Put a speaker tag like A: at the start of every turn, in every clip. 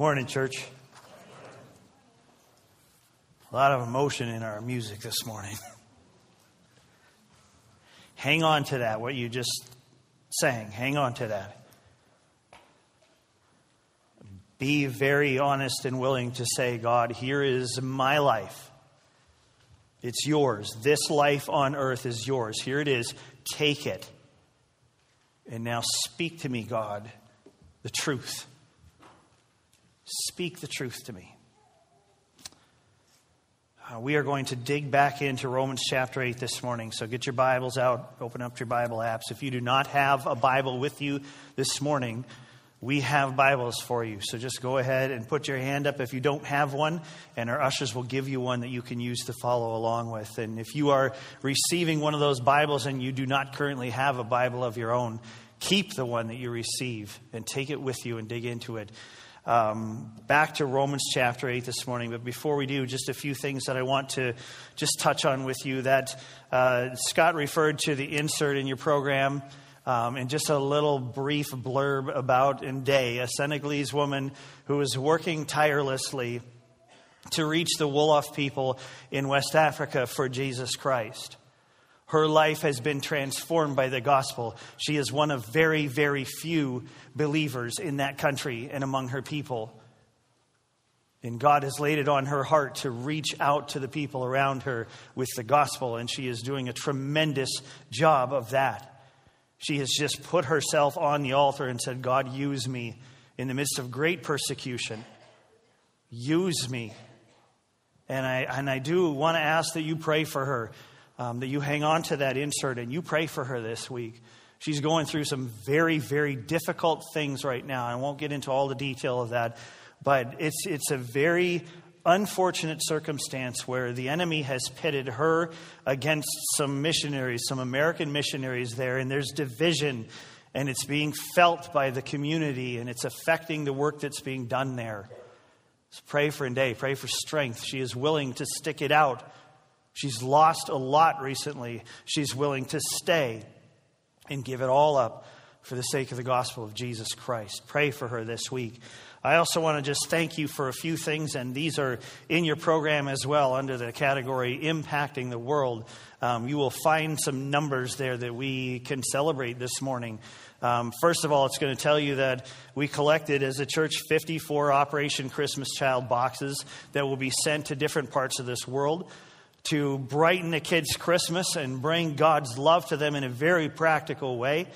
A: Morning, church. A lot of emotion in our music this morning. Hang on to that, what you just sang. Hang on to that. Be very honest and willing to say, God, here is my life. It's yours. This life on earth is yours. Here it is. Take it. And now speak to me, God, the truth. Speak the truth to me. Uh, we are going to dig back into Romans chapter 8 this morning. So get your Bibles out, open up your Bible apps. If you do not have a Bible with you this morning, we have Bibles for you. So just go ahead and put your hand up if you don't have one, and our ushers will give you one that you can use to follow along with. And if you are receiving one of those Bibles and you do not currently have a Bible of your own, keep the one that you receive and take it with you and dig into it. Um, back to Romans chapter 8 this morning, but before we do, just a few things that I want to just touch on with you that uh, Scott referred to the insert in your program. Um, and just a little brief blurb about Nday, a Senegalese woman who is working tirelessly to reach the Wolof people in West Africa for Jesus Christ. Her life has been transformed by the gospel. She is one of very, very few believers in that country and among her people. And God has laid it on her heart to reach out to the people around her with the gospel, and she is doing a tremendous job of that. She has just put herself on the altar and said, God, use me in the midst of great persecution. Use me. And I, and I do want to ask that you pray for her, um, that you hang on to that insert and you pray for her this week. She's going through some very, very difficult things right now. I won't get into all the detail of that, but it's, it's a very unfortunate circumstance where the enemy has pitted her against some missionaries, some American missionaries there, and there's division, and it's being felt by the community, and it's affecting the work that's being done there. So pray for Nday, pray for strength. She is willing to stick it out. She's lost a lot recently. She's willing to stay and give it all up for the sake of the gospel of Jesus Christ. Pray for her this week. I also want to just thank you for a few things, and these are in your program as well under the category Impacting the World. Um, you will find some numbers there that we can celebrate this morning. Um, first of all, it's going to tell you that we collected as a church 54 Operation Christmas Child boxes that will be sent to different parts of this world to brighten the kids' Christmas and bring God's love to them in a very practical way.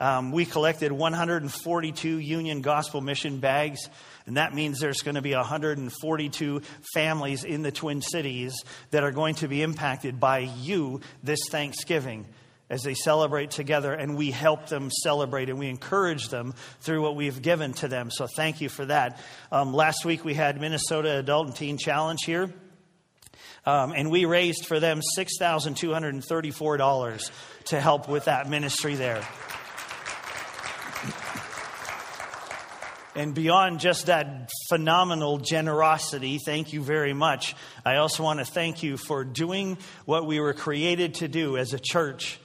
A: Um, we collected 142 Union Gospel Mission bags, and that means there's going to be 142 families in the Twin Cities that are going to be impacted by you this Thanksgiving as they celebrate together, and we help them celebrate and we encourage them through what we've given to them. So thank you for that. Um, last week we had Minnesota Adult and Teen Challenge here. Um, and we raised for them $6,234 to help with that ministry there. And beyond just that phenomenal generosity, thank you very much. I also want to thank you for doing what we were created to do as a church.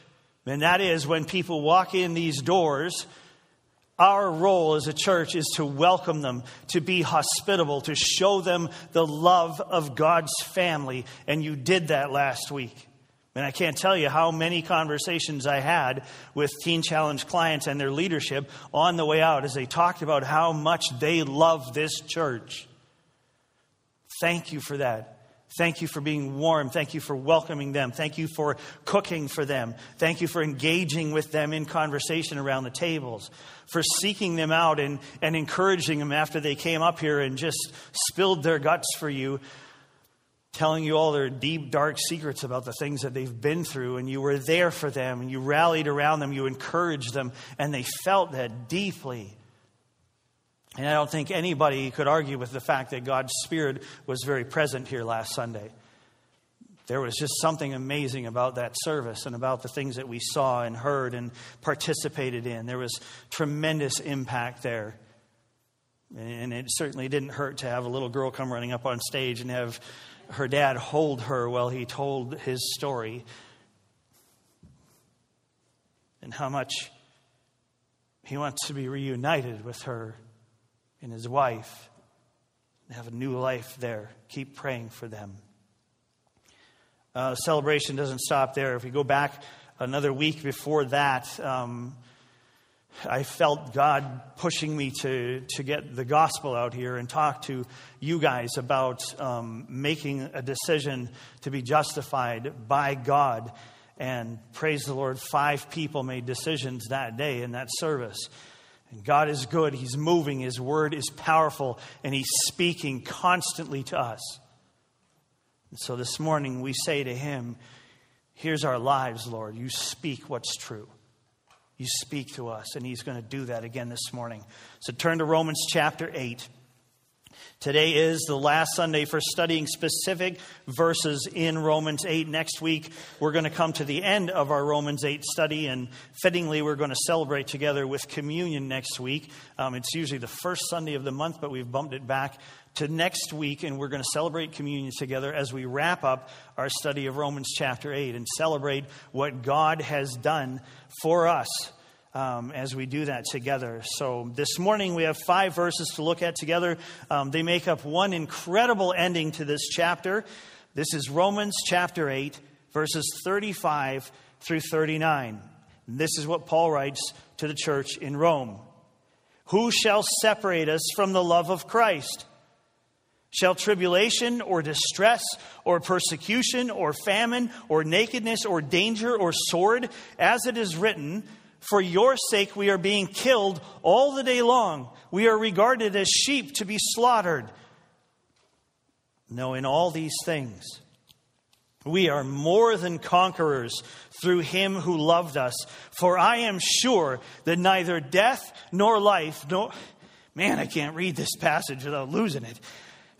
A: And that is when people walk in these doors, our role as a church is to welcome them, to be hospitable, to show them the love of God's family. And you did that last week. And I can't tell you how many conversations I had with Teen Challenge clients and their leadership on the way out as they talked about how much they love this church. Thank you for that. Thank you for being warm. Thank you for welcoming them. Thank you for cooking for them. Thank you for engaging with them in conversation around the tables, for seeking them out and, and encouraging them after they came up here and just spilled their guts for you telling you all their deep, dark secrets about the things that they've been through, and you were there for them, and you rallied around them, you encouraged them, and they felt that deeply. And I don't think anybody could argue with the fact that God's Spirit was very present here last Sunday. There was just something amazing about that service and about the things that we saw and heard and participated in. There was tremendous impact there. And it certainly didn't hurt to have a little girl come running up on stage and have her dad hold her while he told his story and how much he wants to be reunited with her and his wife have a new life there. Keep praying for them. Uh, celebration doesn't stop there. If we go back another week before that, um, I felt God pushing me to, to get the gospel out here and talk to you guys about um, making a decision to be justified by God. And praise the Lord, five people made decisions that day in that service. And God is good. He's moving. His word is powerful. And He's speaking constantly to us. And so this morning we say to Him, Here's our lives, Lord. You speak what's true. You speak to us. And He's going to do that again this morning. So turn to Romans chapter 8. Today is the last Sunday for studying specific verses in Romans 8. Next week, we're going to come to the end of our Romans 8 study, and fittingly, we're going to celebrate together with communion next week. Um, it's usually the first Sunday of the month, but we've bumped it back to next week, and we're going to celebrate communion together as we wrap up our study of Romans chapter 8 and celebrate what God has done for us um, as we do that together. So this morning we have five verses to look at together. Um, they make up one incredible ending to this chapter. This is Romans chapter 8, verses 35 through 39. And this is what Paul writes to the church in Rome Who shall separate us from the love of Christ? Shall tribulation or distress or persecution or famine or nakedness or danger or sword, as it is written, for your sake, we are being killed all the day long. We are regarded as sheep to be slaughtered. No, in all these things, we are more than conquerors through him who loved us. For I am sure that neither death nor life, nor. Man, I can't read this passage without losing it.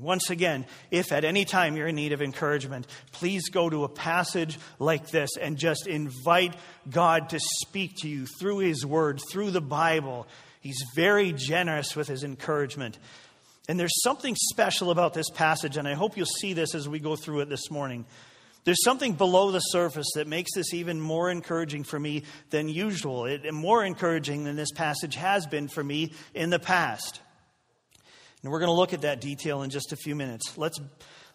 A: Once again, if at any time you're in need of encouragement, please go to a passage like this and just invite God to speak to you through His Word, through the Bible. He's very generous with His encouragement. And there's something special about this passage, and I hope you'll see this as we go through it this morning. There's something below the surface that makes this even more encouraging for me than usual, it, more encouraging than this passage has been for me in the past. And we're going to look at that detail in just a few minutes. Let's,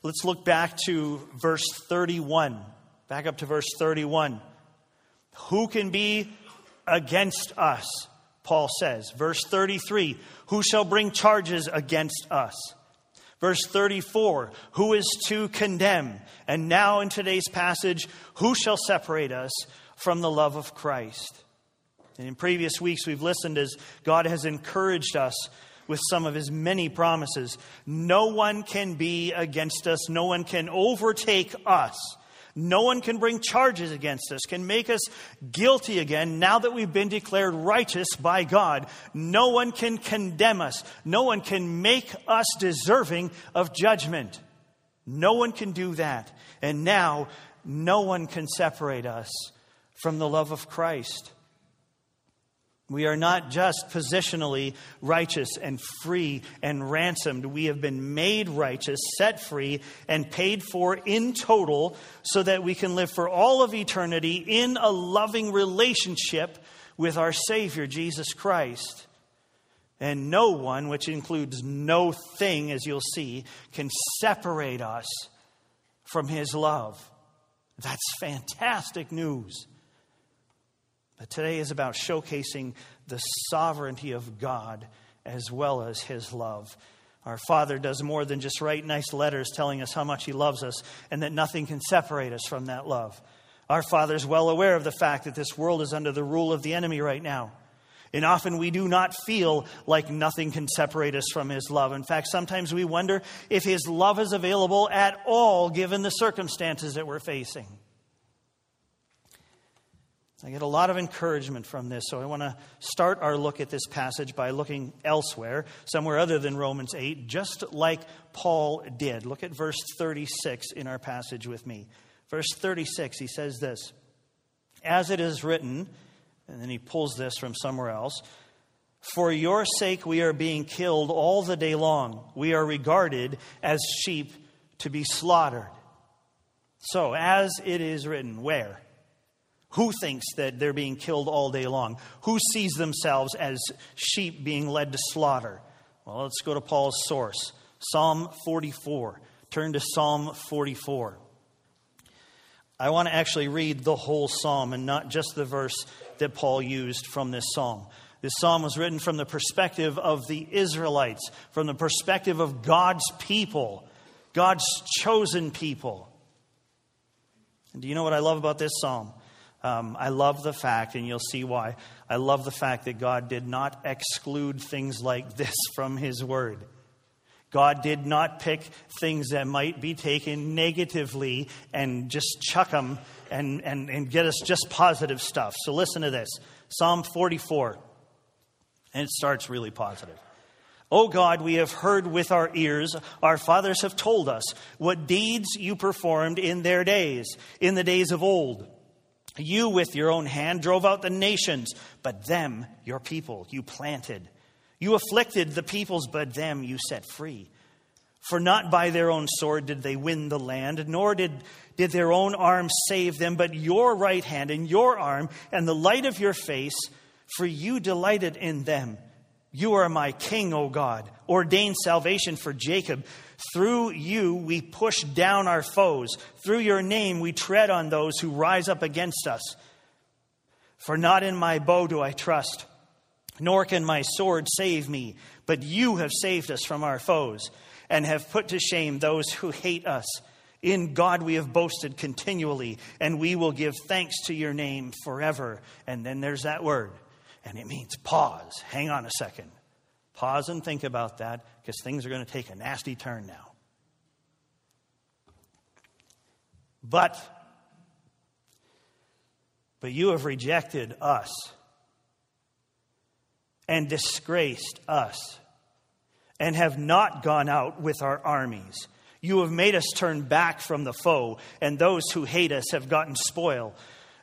A: let's look back to verse 31. Back up to verse 31. Who can be against us? Paul says. Verse 33 Who shall bring charges against us? Verse 34 Who is to condemn? And now in today's passage, who shall separate us from the love of Christ? And in previous weeks, we've listened as God has encouraged us with some of his many promises. No one can be against us, no one can overtake us. No one can bring charges against us, can make us guilty again now that we've been declared righteous by God. No one can condemn us. No one can make us deserving of judgment. No one can do that. And now, no one can separate us from the love of Christ. We are not just positionally righteous and free and ransomed. We have been made righteous, set free, and paid for in total so that we can live for all of eternity in a loving relationship with our Savior, Jesus Christ. And no one, which includes no thing, as you'll see, can separate us from His love. That's fantastic news. But today is about showcasing the sovereignty of God as well as His love. Our Father does more than just write nice letters telling us how much He loves us and that nothing can separate us from that love. Our Father is well aware of the fact that this world is under the rule of the enemy right now. And often we do not feel like nothing can separate us from His love. In fact, sometimes we wonder if His love is available at all given the circumstances that we're facing. I get a lot of encouragement from this, so I want to start our look at this passage by looking elsewhere, somewhere other than Romans 8, just like Paul did. Look at verse 36 in our passage with me. Verse 36, he says this as it is written, and then he pulls this from somewhere else. For your sake we are being killed all the day long. We are regarded as sheep to be slaughtered. So, as it is written, where? Who thinks that they're being killed all day long? Who sees themselves as sheep being led to slaughter? Well, let's go to Paul's source Psalm 44. Turn to Psalm 44. I want to actually read the whole psalm and not just the verse that Paul used from this psalm. This psalm was written from the perspective of the Israelites, from the perspective of God's people, God's chosen people. And do you know what I love about this psalm? Um, I love the fact, and you'll see why, I love the fact that God did not exclude things like this from His Word. God did not pick things that might be taken negatively and just chuck them and, and, and get us just positive stuff. So listen to this Psalm 44, and it starts really positive. O God, we have heard with our ears, our fathers have told us what deeds you performed in their days, in the days of old. You, with your own hand, drove out the nations, but them, your people, you planted. You afflicted the peoples, but them you set free. For not by their own sword did they win the land, nor did, did their own arm save them, but your right hand and your arm and the light of your face, for you delighted in them. You are my king, O God. Ordained salvation for Jacob. Through you we push down our foes. Through your name we tread on those who rise up against us. For not in my bow do I trust nor can my sword save me, but you have saved us from our foes and have put to shame those who hate us. In God we have boasted continually, and we will give thanks to your name forever. And then there's that word, and it means pause. Hang on a second. Pause and think about that because things are going to take a nasty turn now. But, but you have rejected us and disgraced us, and have not gone out with our armies. You have made us turn back from the foe, and those who hate us have gotten spoil.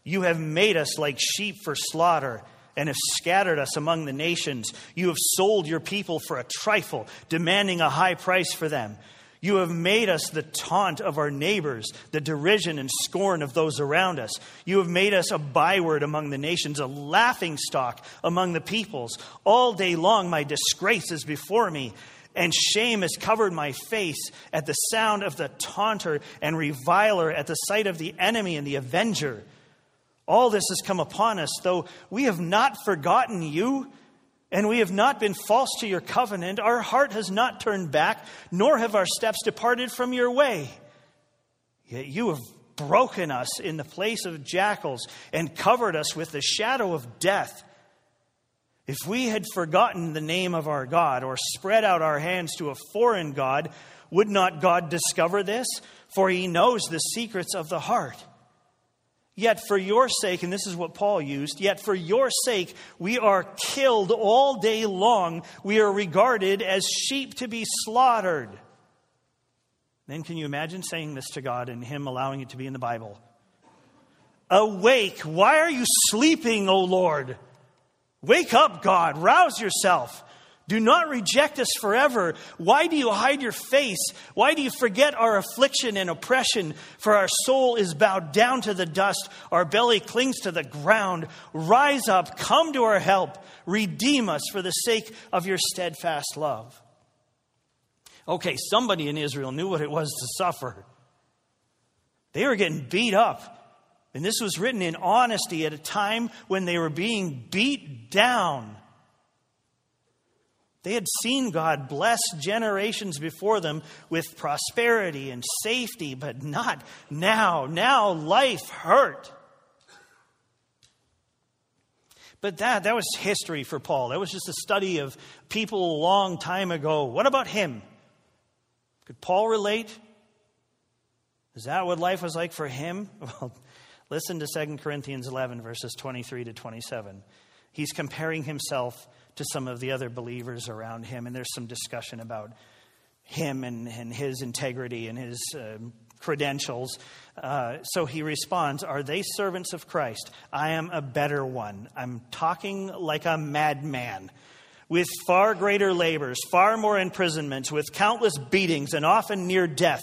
A: You have made us like sheep for slaughter and have scattered us among the nations. You have sold your people for a trifle, demanding a high price for them. You have made us the taunt of our neighbors, the derision and scorn of those around us. You have made us a byword among the nations, a laughing stock among the peoples. All day long, my disgrace is before me, and shame has covered my face at the sound of the taunter and reviler, at the sight of the enemy and the avenger. All this has come upon us, though we have not forgotten you and we have not been false to your covenant. Our heart has not turned back, nor have our steps departed from your way. Yet you have broken us in the place of jackals and covered us with the shadow of death. If we had forgotten the name of our God or spread out our hands to a foreign God, would not God discover this? For he knows the secrets of the heart. Yet for your sake, and this is what Paul used, yet for your sake we are killed all day long. We are regarded as sheep to be slaughtered. Then can you imagine saying this to God and Him allowing it to be in the Bible? Awake! Why are you sleeping, O Lord? Wake up, God. Rouse yourself. Do not reject us forever. Why do you hide your face? Why do you forget our affliction and oppression? For our soul is bowed down to the dust, our belly clings to the ground. Rise up, come to our help, redeem us for the sake of your steadfast love. Okay, somebody in Israel knew what it was to suffer. They were getting beat up. And this was written in honesty at a time when they were being beat down. They had seen God bless generations before them with prosperity and safety, but not now. Now life hurt. But that, that was history for Paul. That was just a study of people a long time ago. What about him? Could Paul relate? Is that what life was like for him? Well, listen to 2 Corinthians 11, verses 23 to 27. He's comparing himself to some of the other believers around him, and there's some discussion about him and, and his integrity and his uh, credentials. Uh, so he responds, Are they servants of Christ? I am a better one. I'm talking like a madman with far greater labors, far more imprisonments, with countless beatings, and often near death.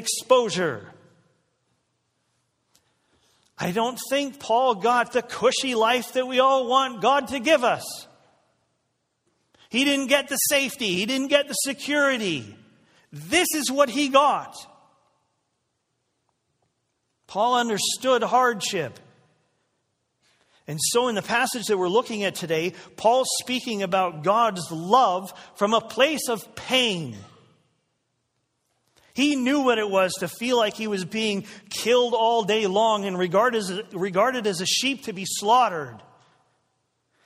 A: exposure. I don't think Paul got the cushy life that we all want God to give us. He didn't get the safety, he didn't get the security. This is what he got. Paul understood hardship. And so, in the passage that we're looking at today, Paul's speaking about God's love from a place of pain. He knew what it was to feel like he was being killed all day long and regarded as, regarded as a sheep to be slaughtered.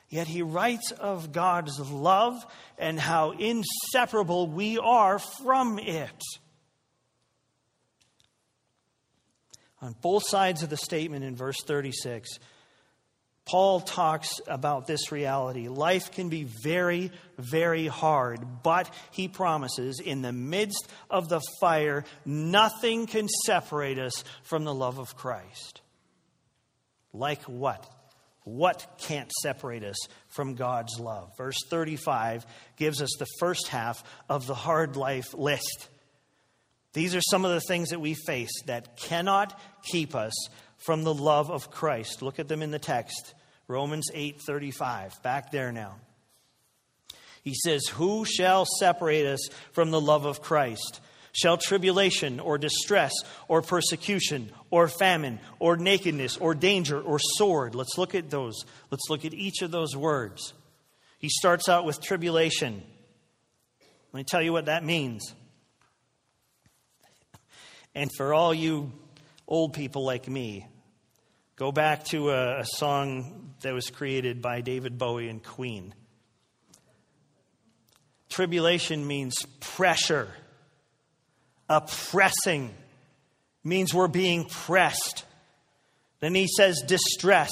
A: Yet he writes of God's love and how inseparable we are from it. On both sides of the statement in verse 36, Paul talks about this reality. Life can be very, very hard, but he promises in the midst of the fire, nothing can separate us from the love of Christ. Like what? What can't separate us from God's love? Verse 35 gives us the first half of the hard life list. These are some of the things that we face that cannot keep us from the love of Christ. Look at them in the text. Romans 8:35. Back there now. He says, "Who shall separate us from the love of Christ? Shall tribulation or distress or persecution or famine or nakedness or danger or sword?" Let's look at those. Let's look at each of those words. He starts out with tribulation. Let me tell you what that means. And for all you old people like me, Go back to a, a song that was created by David Bowie and Queen. Tribulation means pressure. Oppressing means we're being pressed. Then he says distress.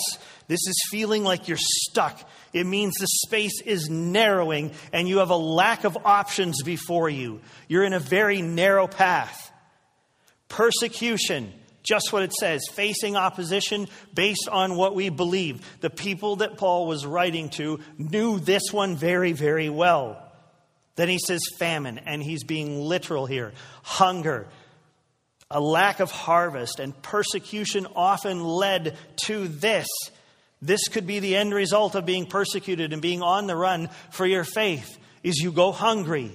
A: This is feeling like you're stuck. It means the space is narrowing and you have a lack of options before you. You're in a very narrow path. Persecution just what it says, facing opposition based on what we believe. The people that Paul was writing to knew this one very, very well. Then he says famine, and he's being literal here. Hunger, a lack of harvest, and persecution often led to this. This could be the end result of being persecuted and being on the run for your faith is you go hungry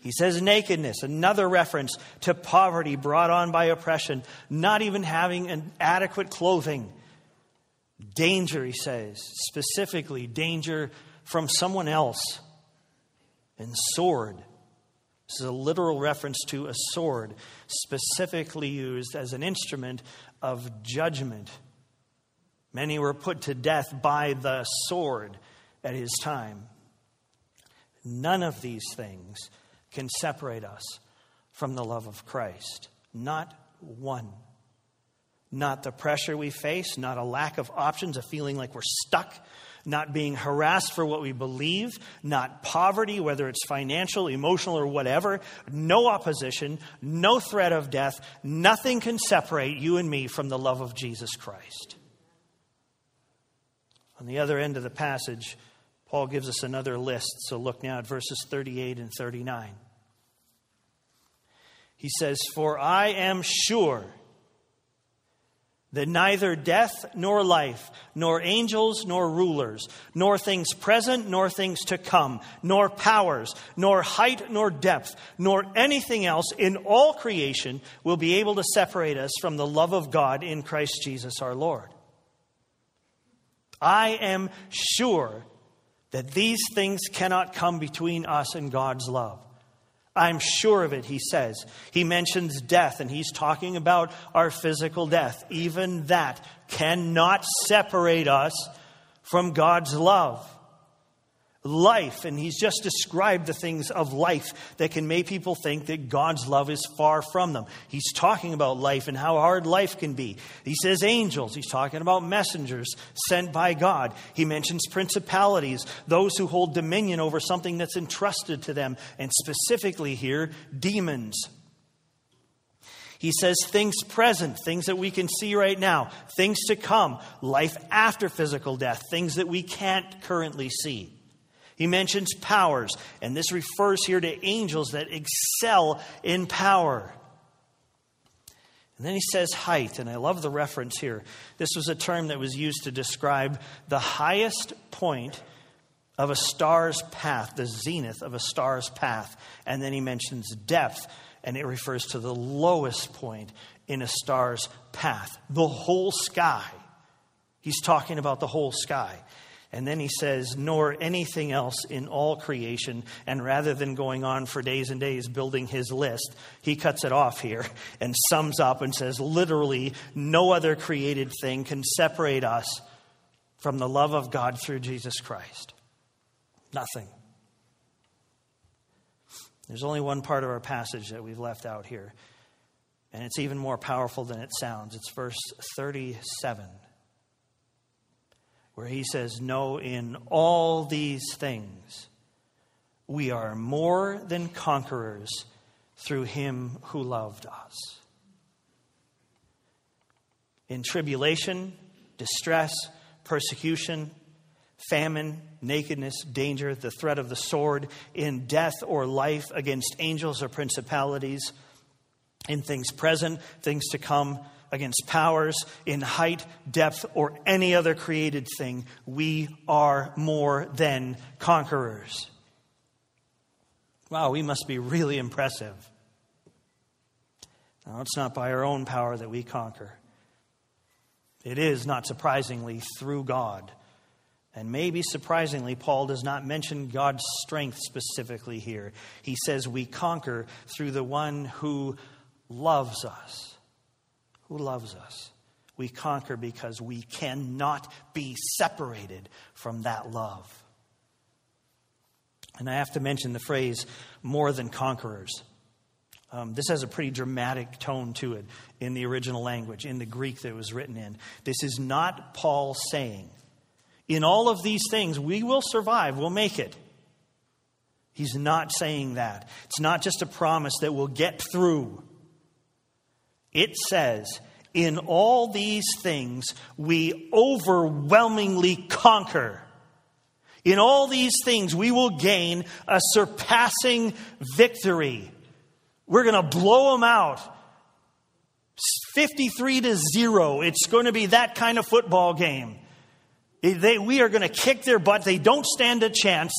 A: he says nakedness, another reference to poverty brought on by oppression, not even having an adequate clothing. Danger, he says, specifically danger from someone else. And sword. This is a literal reference to a sword, specifically used as an instrument of judgment. Many were put to death by the sword at his time. None of these things can separate us from the love of Christ. Not one. Not the pressure we face, not a lack of options, a feeling like we're stuck, not being harassed for what we believe, not poverty, whether it's financial, emotional, or whatever, no opposition, no threat of death. Nothing can separate you and me from the love of Jesus Christ. On the other end of the passage, Paul gives us another list. So look now at verses 38 and 39. He says, For I am sure that neither death nor life, nor angels nor rulers, nor things present nor things to come, nor powers, nor height nor depth, nor anything else in all creation will be able to separate us from the love of God in Christ Jesus our Lord. I am sure that these things cannot come between us and God's love. I'm sure of it, he says. He mentions death, and he's talking about our physical death. Even that cannot separate us from God's love life. And he's just described the things of life that can make people think that God's love is far from them. He's talking about life and how hard life can be. He says angels. He's talking about messengers sent by God. He mentions principalities, those who hold dominion over something that's entrusted to them, and specifically here, demons. He says things present, things that we can see right now, things to come, life after physical death, things that we can't currently see. He mentions powers, and this refers here to angels that excel in power. And then he says height, and I love the reference here. This was a term that was used to describe the highest point of a star's path, the zenith of a star's path. And then he mentions depth, and it refers to the lowest point in a star's path, the whole sky. He's talking about the whole sky. And then he says, nor anything else in all creation. And rather than going on for days and days building his list, he cuts it off here and sums up and says, literally, no other created thing can separate us from the love of God through Jesus Christ. Nothing. There's only one part of our passage that we've left out here, and it's even more powerful than it sounds. It's verse 37 where he says, No, in all these things, we are more than conquerors through him who loved us. In tribulation, distress, persecution, famine, nakedness, danger, the threat of the sword, in death or life against angels or principalities, in things present, things to come against powers in height, depth, or any other created thing. We are more than conquerors. Wow, we must be really impressive. Now, it's not by our own power that we conquer. It is, not surprisingly, through God. And maybe surprisingly, Paul does not mention God's strength specifically here. He says we conquer through the one who loves us who loves us. We conquer because we cannot be separated from that love. And I have to mention the phrase more than conquerors. Um, this has a pretty dramatic tone to it in the original language, in the Greek that it was written in. This is not Paul saying, in all of these things, we will survive, we'll make it. He's not saying that. It's not just a promise that we'll get through. It says, in all these things we overwhelmingly conquer. In all these things we will gain a surpassing victory. We're going to blow them out. 53 to 0. It's going to be that kind of football game. They, we are going to kick their butt. They don't stand a chance.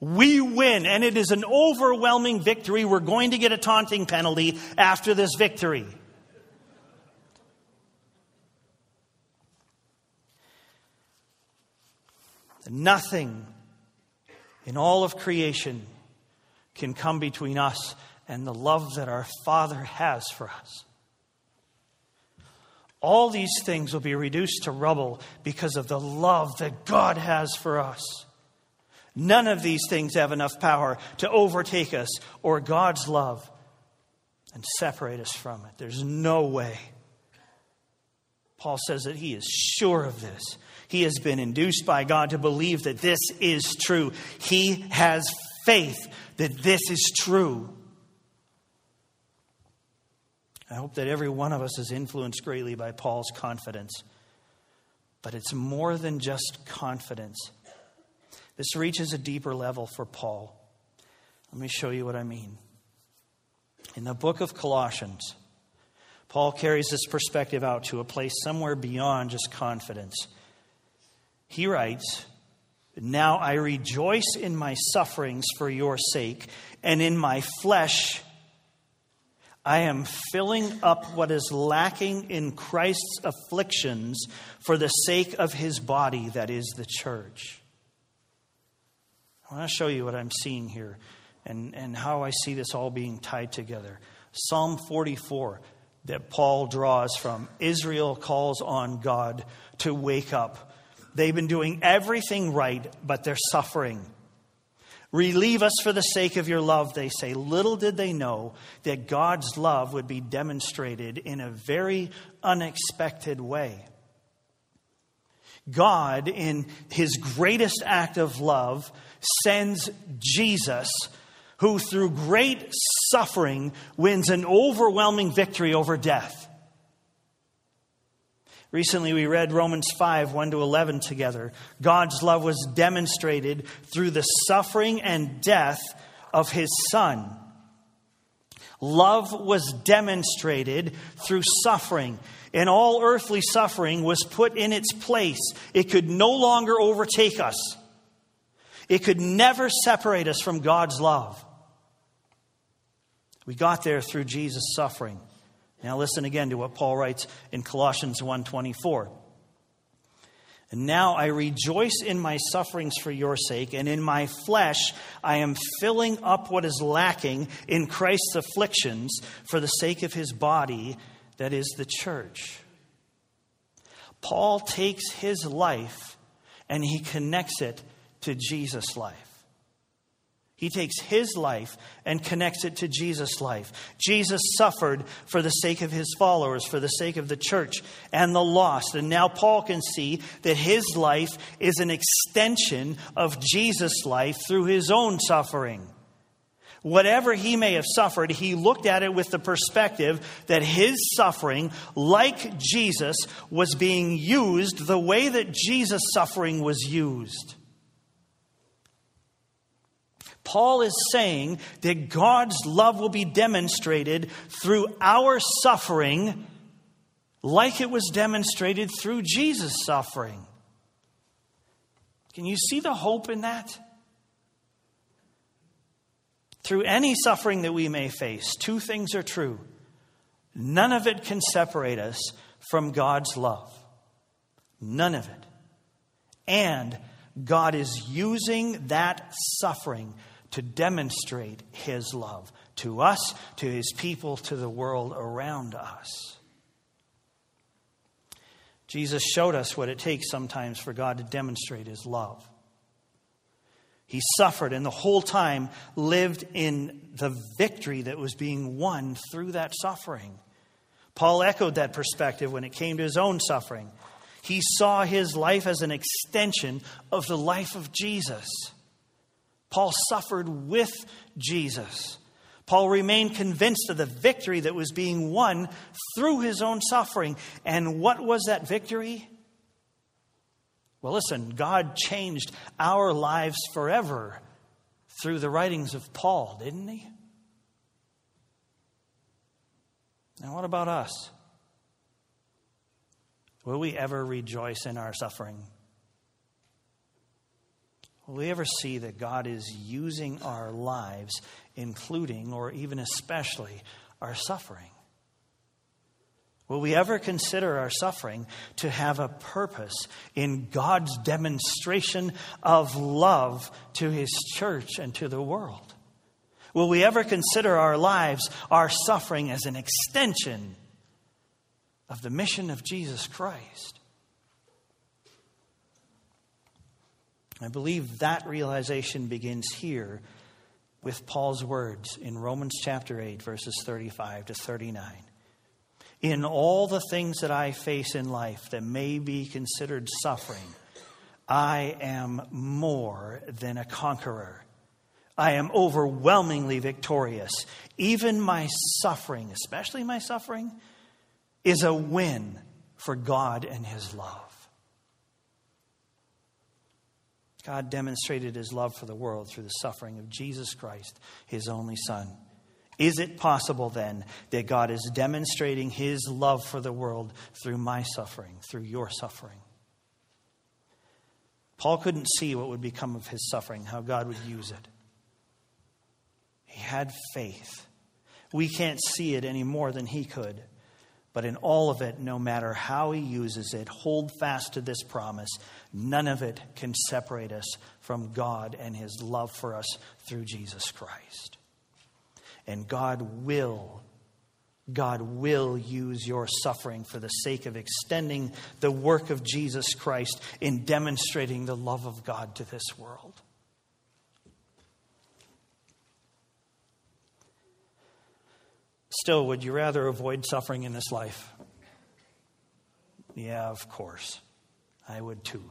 A: We win, and it is an overwhelming victory. We're going to get a taunting penalty after this victory. Nothing in all of creation can come between us and the love that our Father has for us. All these things will be reduced to rubble because of the love that God has for us. None of these things have enough power to overtake us or God's love and separate us from it. There's no way. Paul says that he is sure of this. He has been induced by God to believe that this is true. He has faith that this is true. I hope that every one of us is influenced greatly by Paul's confidence. But it's more than just confidence. This reaches a deeper level for Paul. Let me show you what I mean. In the book of Colossians, Paul carries this perspective out to a place somewhere beyond just confidence. He writes, Now I rejoice in my sufferings for your sake, and in my flesh I am filling up what is lacking in Christ's afflictions for the sake of his body, that is the church. I want to show you what I'm seeing here and, and how I see this all being tied together. Psalm 44 that Paul draws from Israel calls on God to wake up. They've been doing everything right, but they're suffering. Relieve us for the sake of your love, they say. Little did they know that God's love would be demonstrated in a very unexpected way. God, in his greatest act of love, sends Jesus, who through great suffering wins an overwhelming victory over death. Recently, we read Romans 5 1 to 11 together. God's love was demonstrated through the suffering and death of his Son. Love was demonstrated through suffering, and all earthly suffering was put in its place. It could no longer overtake us, it could never separate us from God's love. We got there through Jesus' suffering. Now listen again to what Paul writes in Colossians 1:24. And now I rejoice in my sufferings for your sake, and in my flesh I am filling up what is lacking in Christ's afflictions for the sake of his body, that is the church. Paul takes his life and he connects it to Jesus' life. He takes his life and connects it to Jesus' life. Jesus suffered for the sake of his followers, for the sake of the church and the lost. And now Paul can see that his life is an extension of Jesus' life through his own suffering. Whatever he may have suffered, he looked at it with the perspective that his suffering, like Jesus, was being used the way that Jesus' suffering was used. Paul is saying that God's love will be demonstrated through our suffering, like it was demonstrated through Jesus' suffering. Can you see the hope in that? Through any suffering that we may face, two things are true. None of it can separate us from God's love. None of it. And God is using that suffering to demonstrate his love to us, to his people, to the world around us. Jesus showed us what it takes sometimes for God to demonstrate his love. He suffered and the whole time lived in the victory that was being won through that suffering. Paul echoed that perspective when it came to his own suffering. He saw his life as an extension of the life of Jesus. Paul suffered with Jesus. Paul remained convinced of the victory that was being won through his own suffering. And what was that victory? Well, listen, God changed our lives forever through the writings of Paul, didn't he? Now, what about us? Will we ever rejoice in our suffering? Will we ever see that God is using our lives, including or even especially our suffering? Will we ever consider our suffering to have a purpose in God's demonstration of love to His church and to the world? Will we ever consider our lives, our suffering, as an extension of the mission of Jesus Christ? I believe that realization begins here with Paul's words in Romans chapter 8, verses 35 to 39. In all the things that I face in life that may be considered suffering, I am more than a conqueror. I am overwhelmingly victorious. Even my suffering, especially my suffering, is a win for God and His love. God demonstrated his love for the world through the suffering of Jesus Christ, his only Son. Is it possible then that God is demonstrating his love for the world through my suffering, through your suffering? Paul couldn't see what would become of his suffering, how God would use it. He had faith. We can't see it any more than he could. But in all of it, no matter how he uses it, hold fast to this promise. None of it can separate us from God and his love for us through Jesus Christ. And God will, God will use your suffering for the sake of extending the work of Jesus Christ in demonstrating the love of God to this world. Still, would you rather avoid suffering in this life? Yeah, of course. I would too.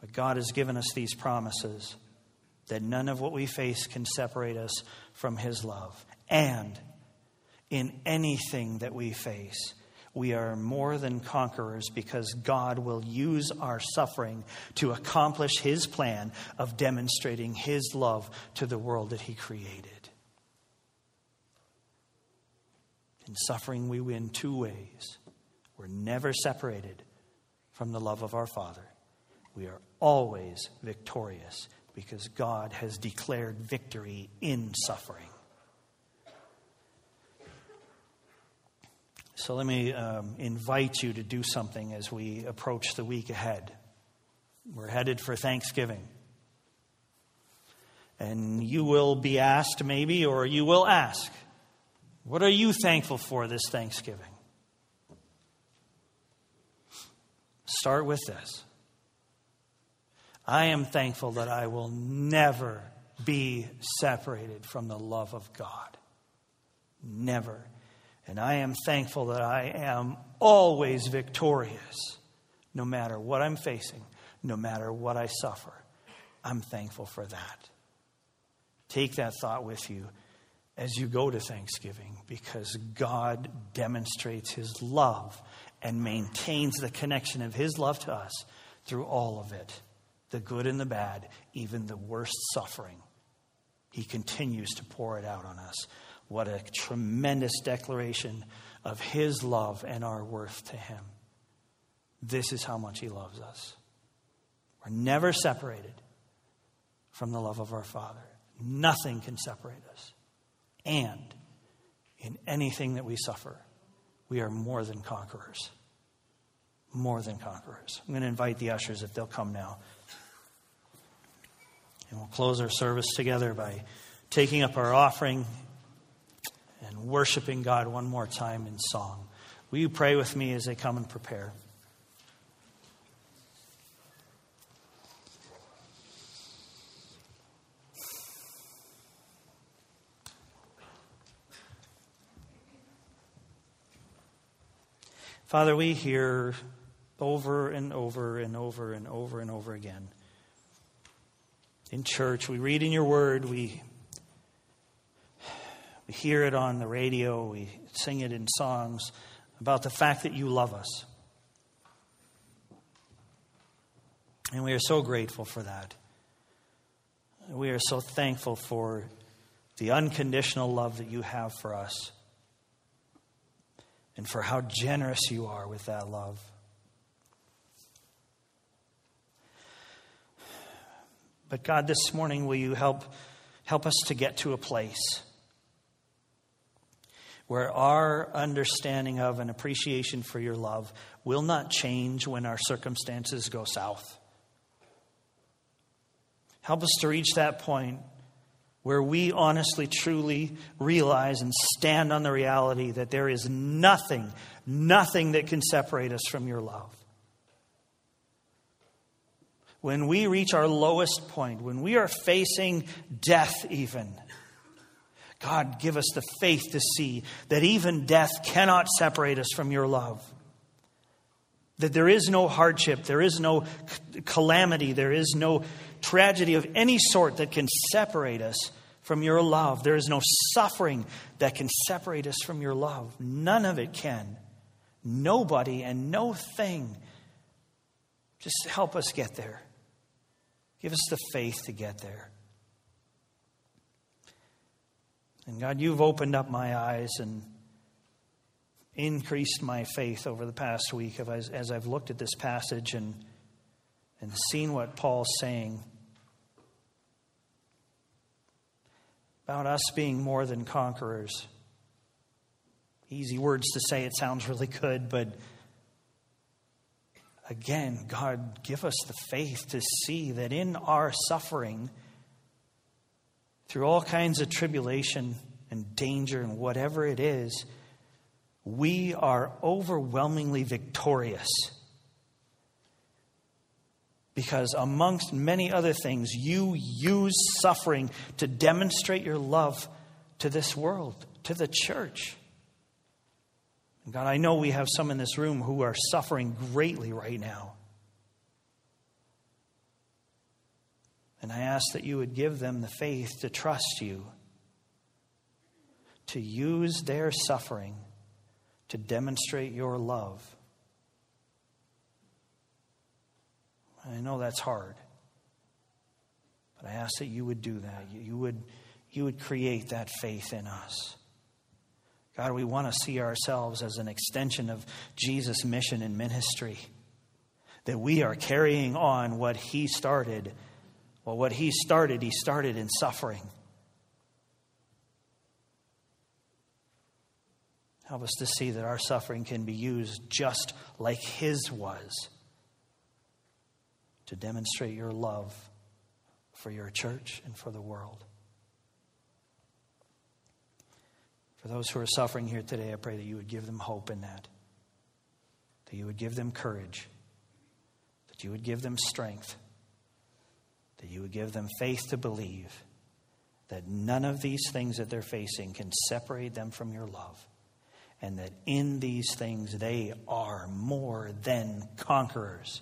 A: But God has given us these promises that none of what we face can separate us from His love. And in anything that we face, we are more than conquerors because God will use our suffering to accomplish His plan of demonstrating His love to the world that He created. In suffering, we win two ways. We're never separated from the love of our Father. We are always victorious because God has declared victory in suffering. So let me um, invite you to do something as we approach the week ahead. We're headed for Thanksgiving. And you will be asked, maybe, or you will ask, what are you thankful for this Thanksgiving? Start with this. I am thankful that I will never be separated from the love of God. Never. And I am thankful that I am always victorious, no matter what I'm facing, no matter what I suffer. I'm thankful for that. Take that thought with you as you go to Thanksgiving because God demonstrates His love and maintains the connection of His love to us through all of it the good and the bad, even the worst suffering. He continues to pour it out on us. What a tremendous declaration of His love and our worth to Him. This is how much He loves us. We're never separated from the love of our Father. Nothing can separate us. And in anything that we suffer, we are more than conquerors. More than conquerors. I'm going to invite the ushers if they'll come now. And we'll close our service together by taking up our offering and worshiping God one more time in song. Will you pray with me as they come and prepare? Father, we hear over and over and over and over and over again in church, we read in your word, we, we hear it on the radio, we sing it in songs about the fact that you love us. And we are so grateful for that. We are so thankful for the unconditional love that you have for us and for how generous you are with that love. But God, this morning, will you help, help us to get to a place where our understanding of and appreciation for your love will not change when our circumstances go south. Help us to reach that point where we honestly, truly realize and stand on the reality that there is nothing, nothing that can separate us from your love. When we reach our lowest point, when we are facing death, even, God, give us the faith to see that even death cannot separate us from your love. That there is no hardship, there is no calamity, there is no tragedy of any sort that can separate us from your love. There is no suffering that can separate us from your love. None of it can. Nobody and no thing. Just help us get there. Give us the faith to get there. And God, you've opened up my eyes and increased my faith over the past week as I've looked at this passage and, and seen what Paul's saying about us being more than conquerors, Easy words to say, it sounds really good, but again, God, give us the faith to see that in our suffering, through all kinds of tribulation and danger and whatever it is, we are overwhelmingly victorious. Because, amongst many other things, you use suffering to demonstrate your love to this world, to the church. God, I know we have some in this room who are suffering greatly right now. And I ask that you would give them the faith to trust you, to use their suffering to demonstrate your love. I know that's hard, but I ask that you would do that. You would, you would create that faith in us. God, we want to see ourselves as an extension of Jesus' mission and ministry. That we are carrying on what he started. Well, what he started, he started in suffering. Help us to see that our suffering can be used just like his was to demonstrate your love for your church and for the world. For those who are suffering here today, I pray that you would give them hope in that, that you would give them courage, that you would give them strength, that you would give them faith to believe that none of these things that they're facing can separate them from your love, and that in these things they are more than conquerors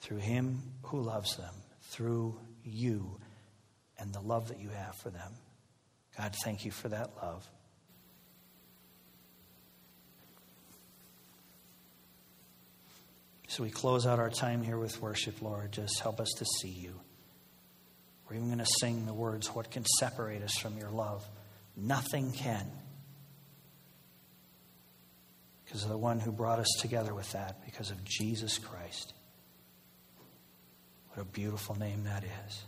A: through Him who loves them, through you and the love that you have for them. God, thank you for that love. So we close out our time here with worship, Lord. Just help us to see you. We're even going to sing the words, What can separate us from your love? Nothing can. Because of the one who brought us together with that, because of Jesus Christ. What a beautiful name that is.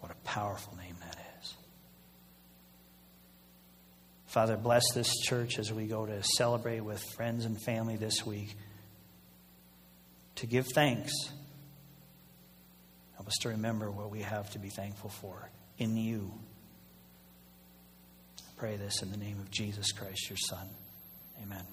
A: What a powerful name that is. Father, bless this church as we go to celebrate with friends and family this week. To give thanks. Help us to remember what we have to be thankful for in you. I pray this in the name of Jesus Christ, your Son. Amen.